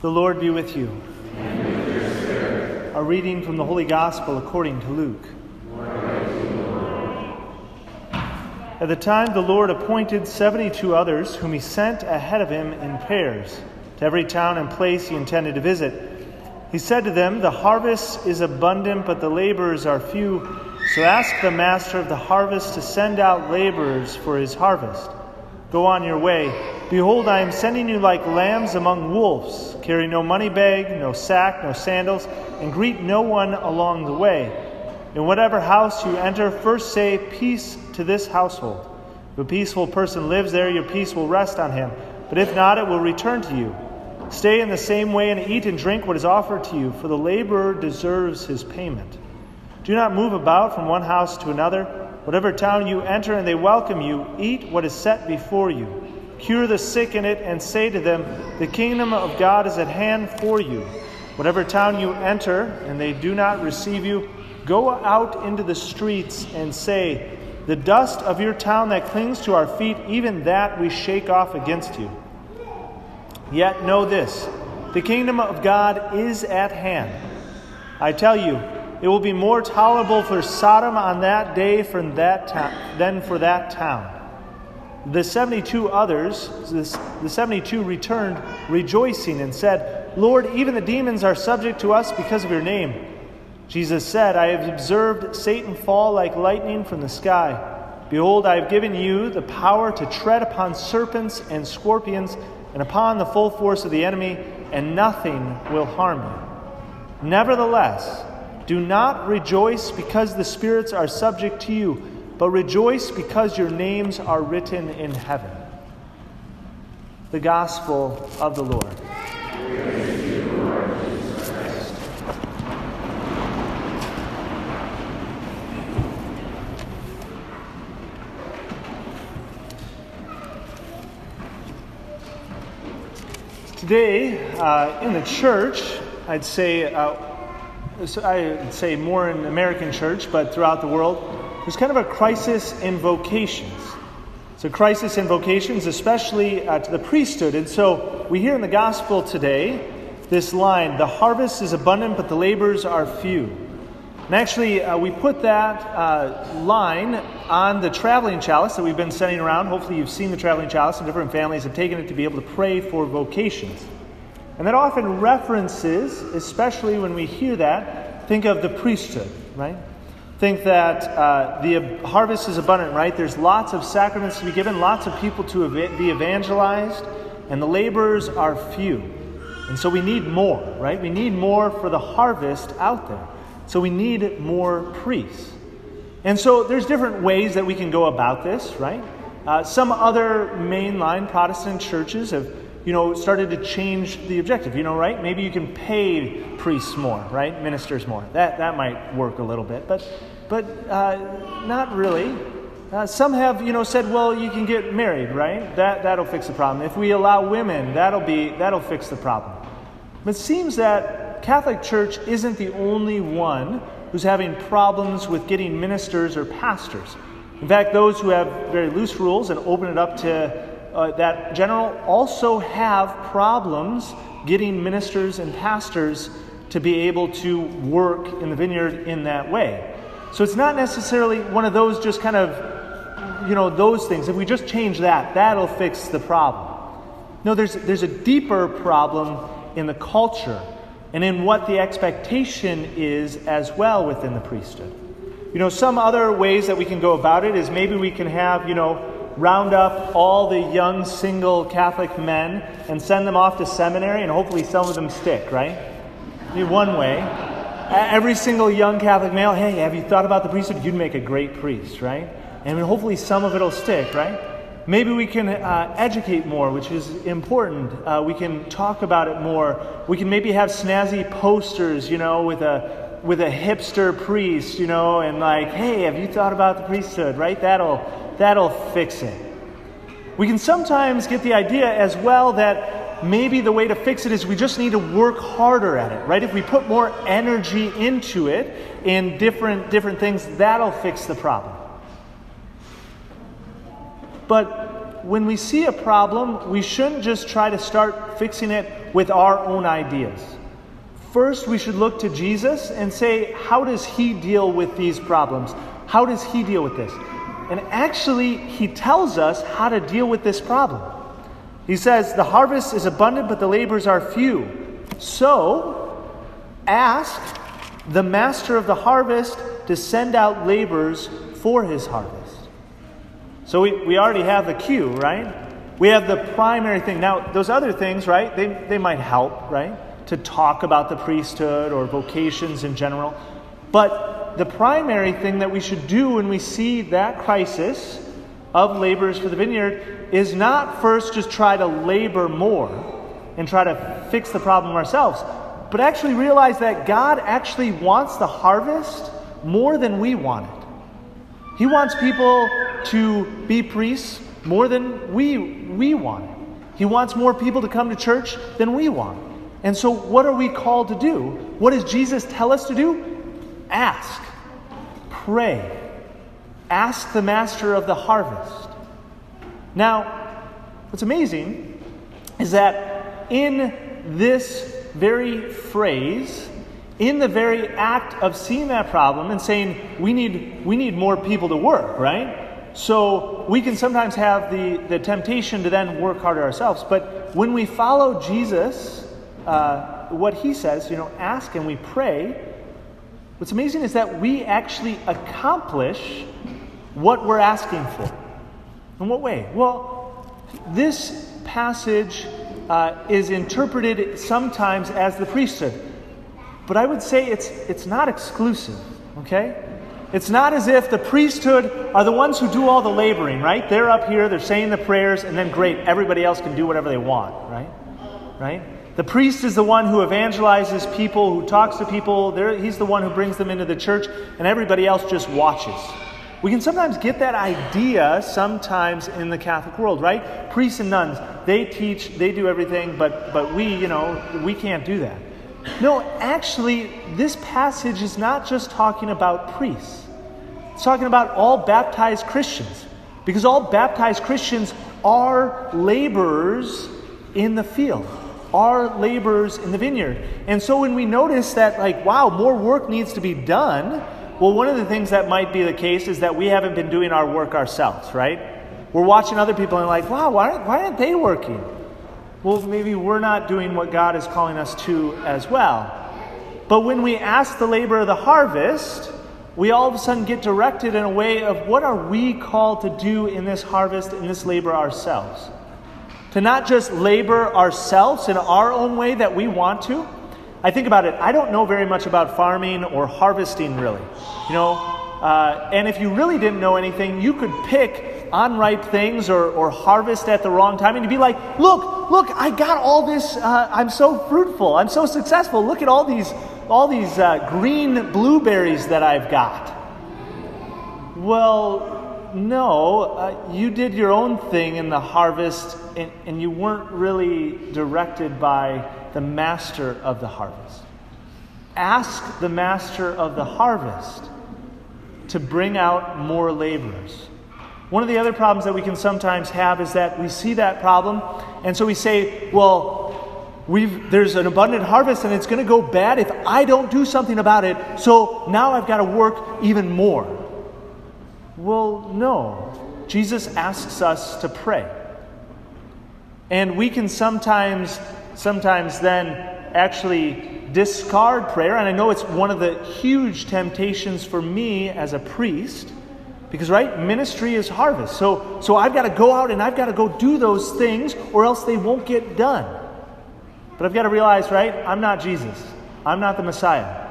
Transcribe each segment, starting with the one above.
The Lord be with you. A reading from the Holy Gospel according to Luke. At the time, the Lord appointed 72 others, whom he sent ahead of him in pairs to every town and place he intended to visit. He said to them, The harvest is abundant, but the laborers are few. So ask the master of the harvest to send out laborers for his harvest. Go on your way. Behold, I am sending you like lambs among wolves. Carry no money bag, no sack, no sandals, and greet no one along the way. In whatever house you enter, first say, Peace to this household. If a peaceful person lives there, your peace will rest on him. But if not, it will return to you. Stay in the same way and eat and drink what is offered to you, for the laborer deserves his payment. Do not move about from one house to another. Whatever town you enter and they welcome you, eat what is set before you. Cure the sick in it and say to them, The kingdom of God is at hand for you. Whatever town you enter and they do not receive you, go out into the streets and say, The dust of your town that clings to our feet, even that we shake off against you. Yet know this the kingdom of God is at hand. I tell you, it will be more tolerable for Sodom on that day from that than for that town. The 72 others, the 72 returned rejoicing and said, Lord, even the demons are subject to us because of your name. Jesus said, I have observed Satan fall like lightning from the sky. Behold, I have given you the power to tread upon serpents and scorpions and upon the full force of the enemy, and nothing will harm you. Nevertheless, do not rejoice because the spirits are subject to you, but rejoice because your names are written in heaven. The Gospel of the Lord. Today, uh, in the church, I'd say uh, I'd say more in American church, but throughout the world, there's kind of a crisis in vocations. So, crisis in vocations, especially uh, to the priesthood. And so, we hear in the gospel today this line the harvest is abundant, but the laborers are few. And actually, uh, we put that uh, line on the traveling chalice that we've been sending around. Hopefully, you've seen the traveling chalice, and different families have taken it to be able to pray for vocations. And that often references, especially when we hear that, think of the priesthood, right? Think that uh, the harvest is abundant, right? There's lots of sacraments to be given, lots of people to be evangelized, and the laborers are few. And so we need more, right? We need more for the harvest out there. So we need more priests. And so there's different ways that we can go about this, right? Uh, some other mainline Protestant churches have you know, started to change the objective, you know, right? Maybe you can pay priests more, right? Ministers more. That, that might work a little bit, but, but uh, not really. Uh, some have, you know, said, well, you can get married, right? That, that'll fix the problem. If we allow women, that'll, be, that'll fix the problem. But it seems that Catholic Church isn't the only one who's having problems with getting ministers or pastors. In fact, those who have very loose rules and open it up to uh, that general also have problems getting ministers and pastors to be able to work in the vineyard in that way. So it's not necessarily one of those just kind of, you know, those things. If we just change that, that'll fix the problem. No, there's, there's a deeper problem in the culture and in what the expectation is as well within the priesthood. You know, some other ways that we can go about it is maybe we can have, you know, round up all the young single Catholic men and send them off to seminary, and hopefully some of them stick, right? Be one way. Every single young Catholic male, hey, have you thought about the priesthood? You'd make a great priest, right? And hopefully some of it will stick, right? Maybe we can uh, educate more, which is important. Uh, we can talk about it more. We can maybe have snazzy posters, you know, with a with a hipster priest, you know, and like, hey, have you thought about the priesthood, right? That'll that'll fix it. We can sometimes get the idea as well that maybe the way to fix it is we just need to work harder at it, right? If we put more energy into it in different, different things, that'll fix the problem. But when we see a problem, we shouldn't just try to start fixing it with our own ideas. First, we should look to Jesus and say, how does he deal with these problems? How does he deal with this? And actually, he tells us how to deal with this problem. He says, The harvest is abundant, but the laborers are few. So, ask the master of the harvest to send out laborers for his harvest. So, we, we already have the cue, right? We have the primary thing. Now, those other things, right, they, they might help, right, to talk about the priesthood or vocations in general. But the primary thing that we should do when we see that crisis of laborers for the vineyard is not first just try to labor more and try to fix the problem ourselves, but actually realize that God actually wants the harvest more than we want it. He wants people to be priests more than we, we want it. He wants more people to come to church than we want. And so, what are we called to do? What does Jesus tell us to do? Ask, pray, ask the master of the harvest. Now, what's amazing is that in this very phrase, in the very act of seeing that problem and saying we need we need more people to work, right? So we can sometimes have the, the temptation to then work harder ourselves. But when we follow Jesus, uh, what he says, you know, ask and we pray, what's amazing is that we actually accomplish what we're asking for. In what way? Well, this passage uh, is interpreted sometimes as the priesthood, but I would say it's, it's not exclusive, okay? It's not as if the priesthood are the ones who do all the laboring, right? They're up here, they're saying the prayers, and then great, everybody else can do whatever they want, right? Right? The priest is the one who evangelizes people, who talks to people. They're, he's the one who brings them into the church, and everybody else just watches. We can sometimes get that idea sometimes in the Catholic world, right? Priests and nuns, they teach, they do everything, but, but we, you know, we can't do that. No, actually, this passage is not just talking about priests, it's talking about all baptized Christians. Because all baptized Christians are laborers in the field, are laborers in the vineyard. And so when we notice that, like, wow, more work needs to be done, well, one of the things that might be the case is that we haven't been doing our work ourselves, right? We're watching other people and like, wow, why aren't, why aren't they working? Well, maybe we're not doing what God is calling us to as well. But when we ask the labor of the harvest, we all of a sudden get directed in a way of what are we called to do in this harvest, in this labor ourselves? To not just labor ourselves in our own way that we want to, I think about it, I don't know very much about farming or harvesting really. You know, uh, and if you really didn't know anything, you could pick unripe things or, or harvest at the wrong time and you'd be like, look, look, I got all this, uh, I'm so fruitful, I'm so successful, look at all these, all these uh, green blueberries that I've got. Well, no, uh, you did your own thing in the harvest and, and you weren't really directed by the master of the harvest. Ask the master of the harvest to bring out more laborers. One of the other problems that we can sometimes have is that we see that problem, and so we say, well, we've, there's an abundant harvest and it's going to go bad if I don't do something about it, so now I've got to work even more. Well, no. Jesus asks us to pray. And we can sometimes sometimes then actually discard prayer. And I know it's one of the huge temptations for me as a priest. Because, right, ministry is harvest. So, so I've got to go out and I've got to go do those things or else they won't get done. But I've got to realize, right, I'm not Jesus. I'm not the Messiah.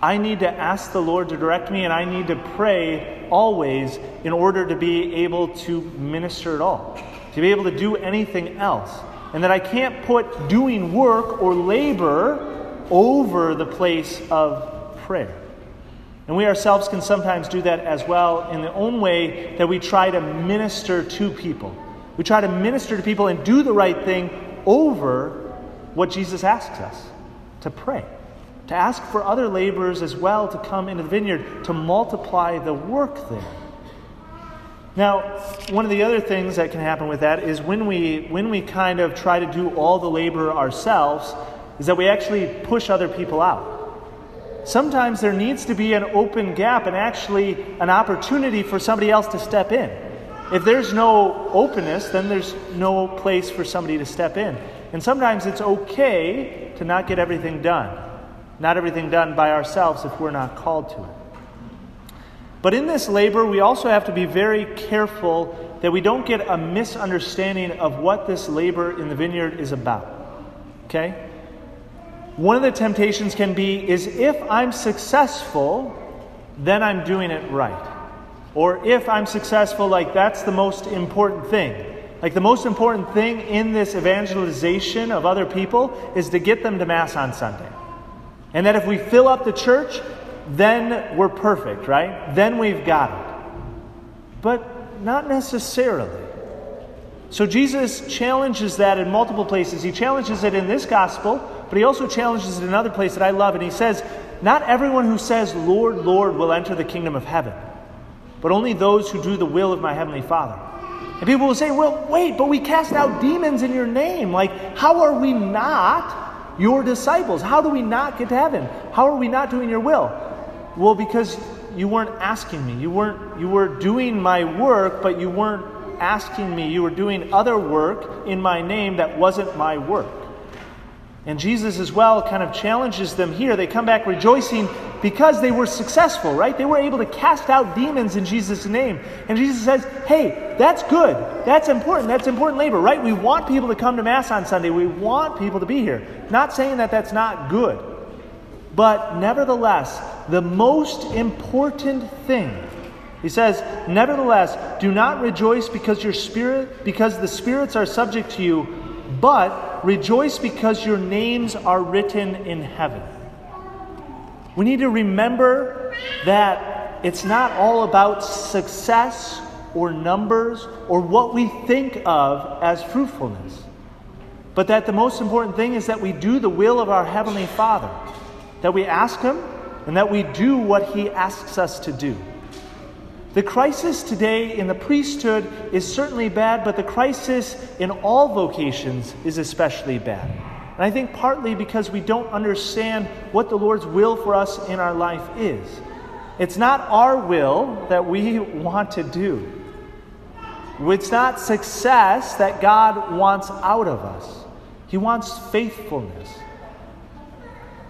I need to ask the Lord to direct me and I need to pray always in order to be able to minister at all, to be able to do anything else and that I can't put doing work or labor over the place of prayer. And we ourselves can sometimes do that as well in the own way that we try to minister to people. We try to minister to people and do the right thing over what Jesus asks us to pray, to ask for other laborers as well to come into the vineyard to multiply the work there. Now, one of the other things that can happen with that is when we when we kind of try to do all the labor ourselves, is that we actually push other people out. Sometimes there needs to be an open gap and actually an opportunity for somebody else to step in. If there's no openness, then there's no place for somebody to step in. And sometimes it's okay to not get everything done. Not everything done by ourselves if we're not called to it. But in this labor, we also have to be very careful that we don't get a misunderstanding of what this labor in the vineyard is about. Okay? One of the temptations can be is if I'm successful, then I'm doing it right. Or if I'm successful, like that's the most important thing. Like the most important thing in this evangelization of other people is to get them to Mass on Sunday. And that if we fill up the church, then we're perfect, right? Then we've got it. But not necessarily. So Jesus challenges that in multiple places. He challenges it in this gospel, but he also challenges it in another place that I love. And he says, Not everyone who says, Lord, Lord, will enter the kingdom of heaven, but only those who do the will of my heavenly Father. And people will say, Well, wait, but we cast out demons in your name. Like, how are we not your disciples? How do we not get to heaven? How are we not doing your will? Well, because you weren't asking me. You weren't you were doing my work, but you weren't asking me. You were doing other work in my name that wasn't my work. And Jesus as well kind of challenges them here. They come back rejoicing because they were successful, right? They were able to cast out demons in Jesus' name. And Jesus says, hey, that's good. That's important. That's important labor, right? We want people to come to Mass on Sunday. We want people to be here. Not saying that that's not good. But nevertheless, the most important thing, he says, nevertheless, do not rejoice because your spirit, because the spirits are subject to you, but rejoice because your names are written in heaven. We need to remember that it's not all about success or numbers or what we think of as fruitfulness, but that the most important thing is that we do the will of our Heavenly Father that we ask Him, and that we do what He asks us to do. The crisis today in the priesthood is certainly bad, but the crisis in all vocations is especially bad. And I think partly because we don't understand what the Lord's will for us in our life is. It's not our will that we want to do. It's not success that God wants out of us. He wants faithfulness.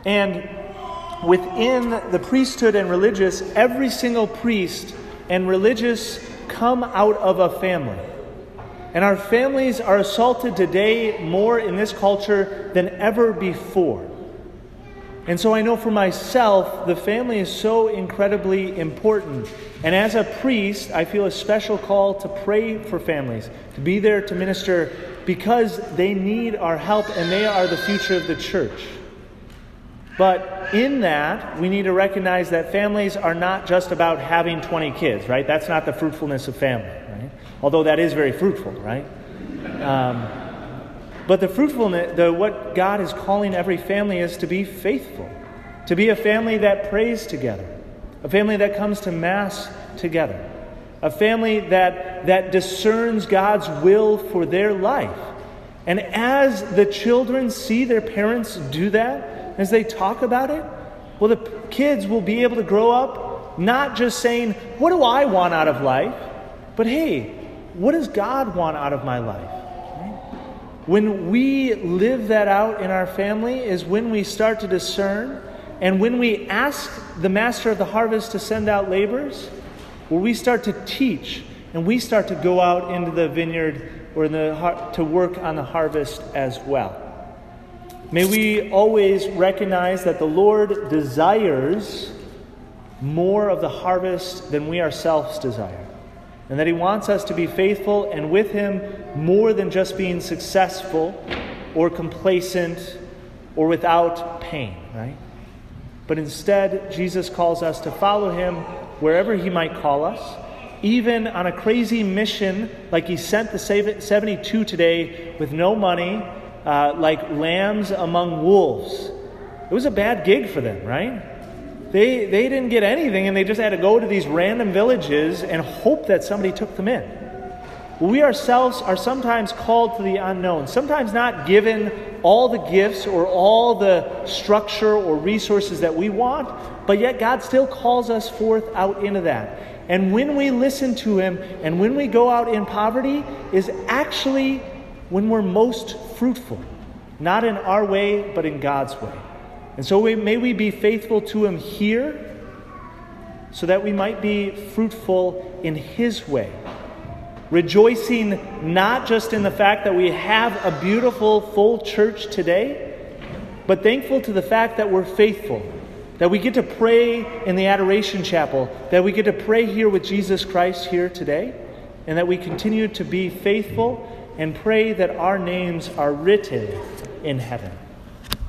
And within the priesthood and religious, every single priest and religious come out of a family. And our families are assaulted today more in this culture than ever before. And so I know for myself, the family is so incredibly important. And as a priest, I feel a special call to pray for families, to be there to minister because they need our help and they are the future of the church. But in that, we need to recognize that families are not just about having 20 kids, right? That's not the fruitfulness of family? Although that is very fruitful, right? Um, but the fruitfulness, the, what God is calling every family is to be faithful, to be a family that prays together, a family that comes to Mass together, a family that, that discerns God's will for their life. And as the children see their parents do that, as they talk about it, well, the kids will be able to grow up not just saying, What do I want out of life? but hey, what does God want out of my life? When we live that out in our family, is when we start to discern and when we ask the master of the harvest to send out laborers, where we start to teach and we start to go out into the vineyard or the, to work on the harvest as well. May we always recognize that the Lord desires more of the harvest than we ourselves desire. And that He wants us to be faithful and with Him more than just being successful or complacent or without pain, right? But instead, Jesus calls us to follow Him wherever He might call us, even on a crazy mission like He sent the 72 today with no money uh, like lambs among wolves. It was a bad gig for them, right? They, they didn't get anything and they just had to go to these random villages and hope that somebody took them in. We ourselves are sometimes called to the unknown, sometimes not given all the gifts or all the structure or resources that we want, but yet God still calls us forth out into that. And when we listen to Him and when we go out in poverty, is actually when we're most fruitful, not in our way, but in God's way. And so we, may we be faithful to Him here so that we might be fruitful in His way. Rejoicing not just in the fact that we have a beautiful, full church today, but thankful to the fact that we're faithful, that we get to pray in the Adoration Chapel, that we get to pray here with Jesus Christ here today, and that we continue to be faithful and pray that our names are written in heaven.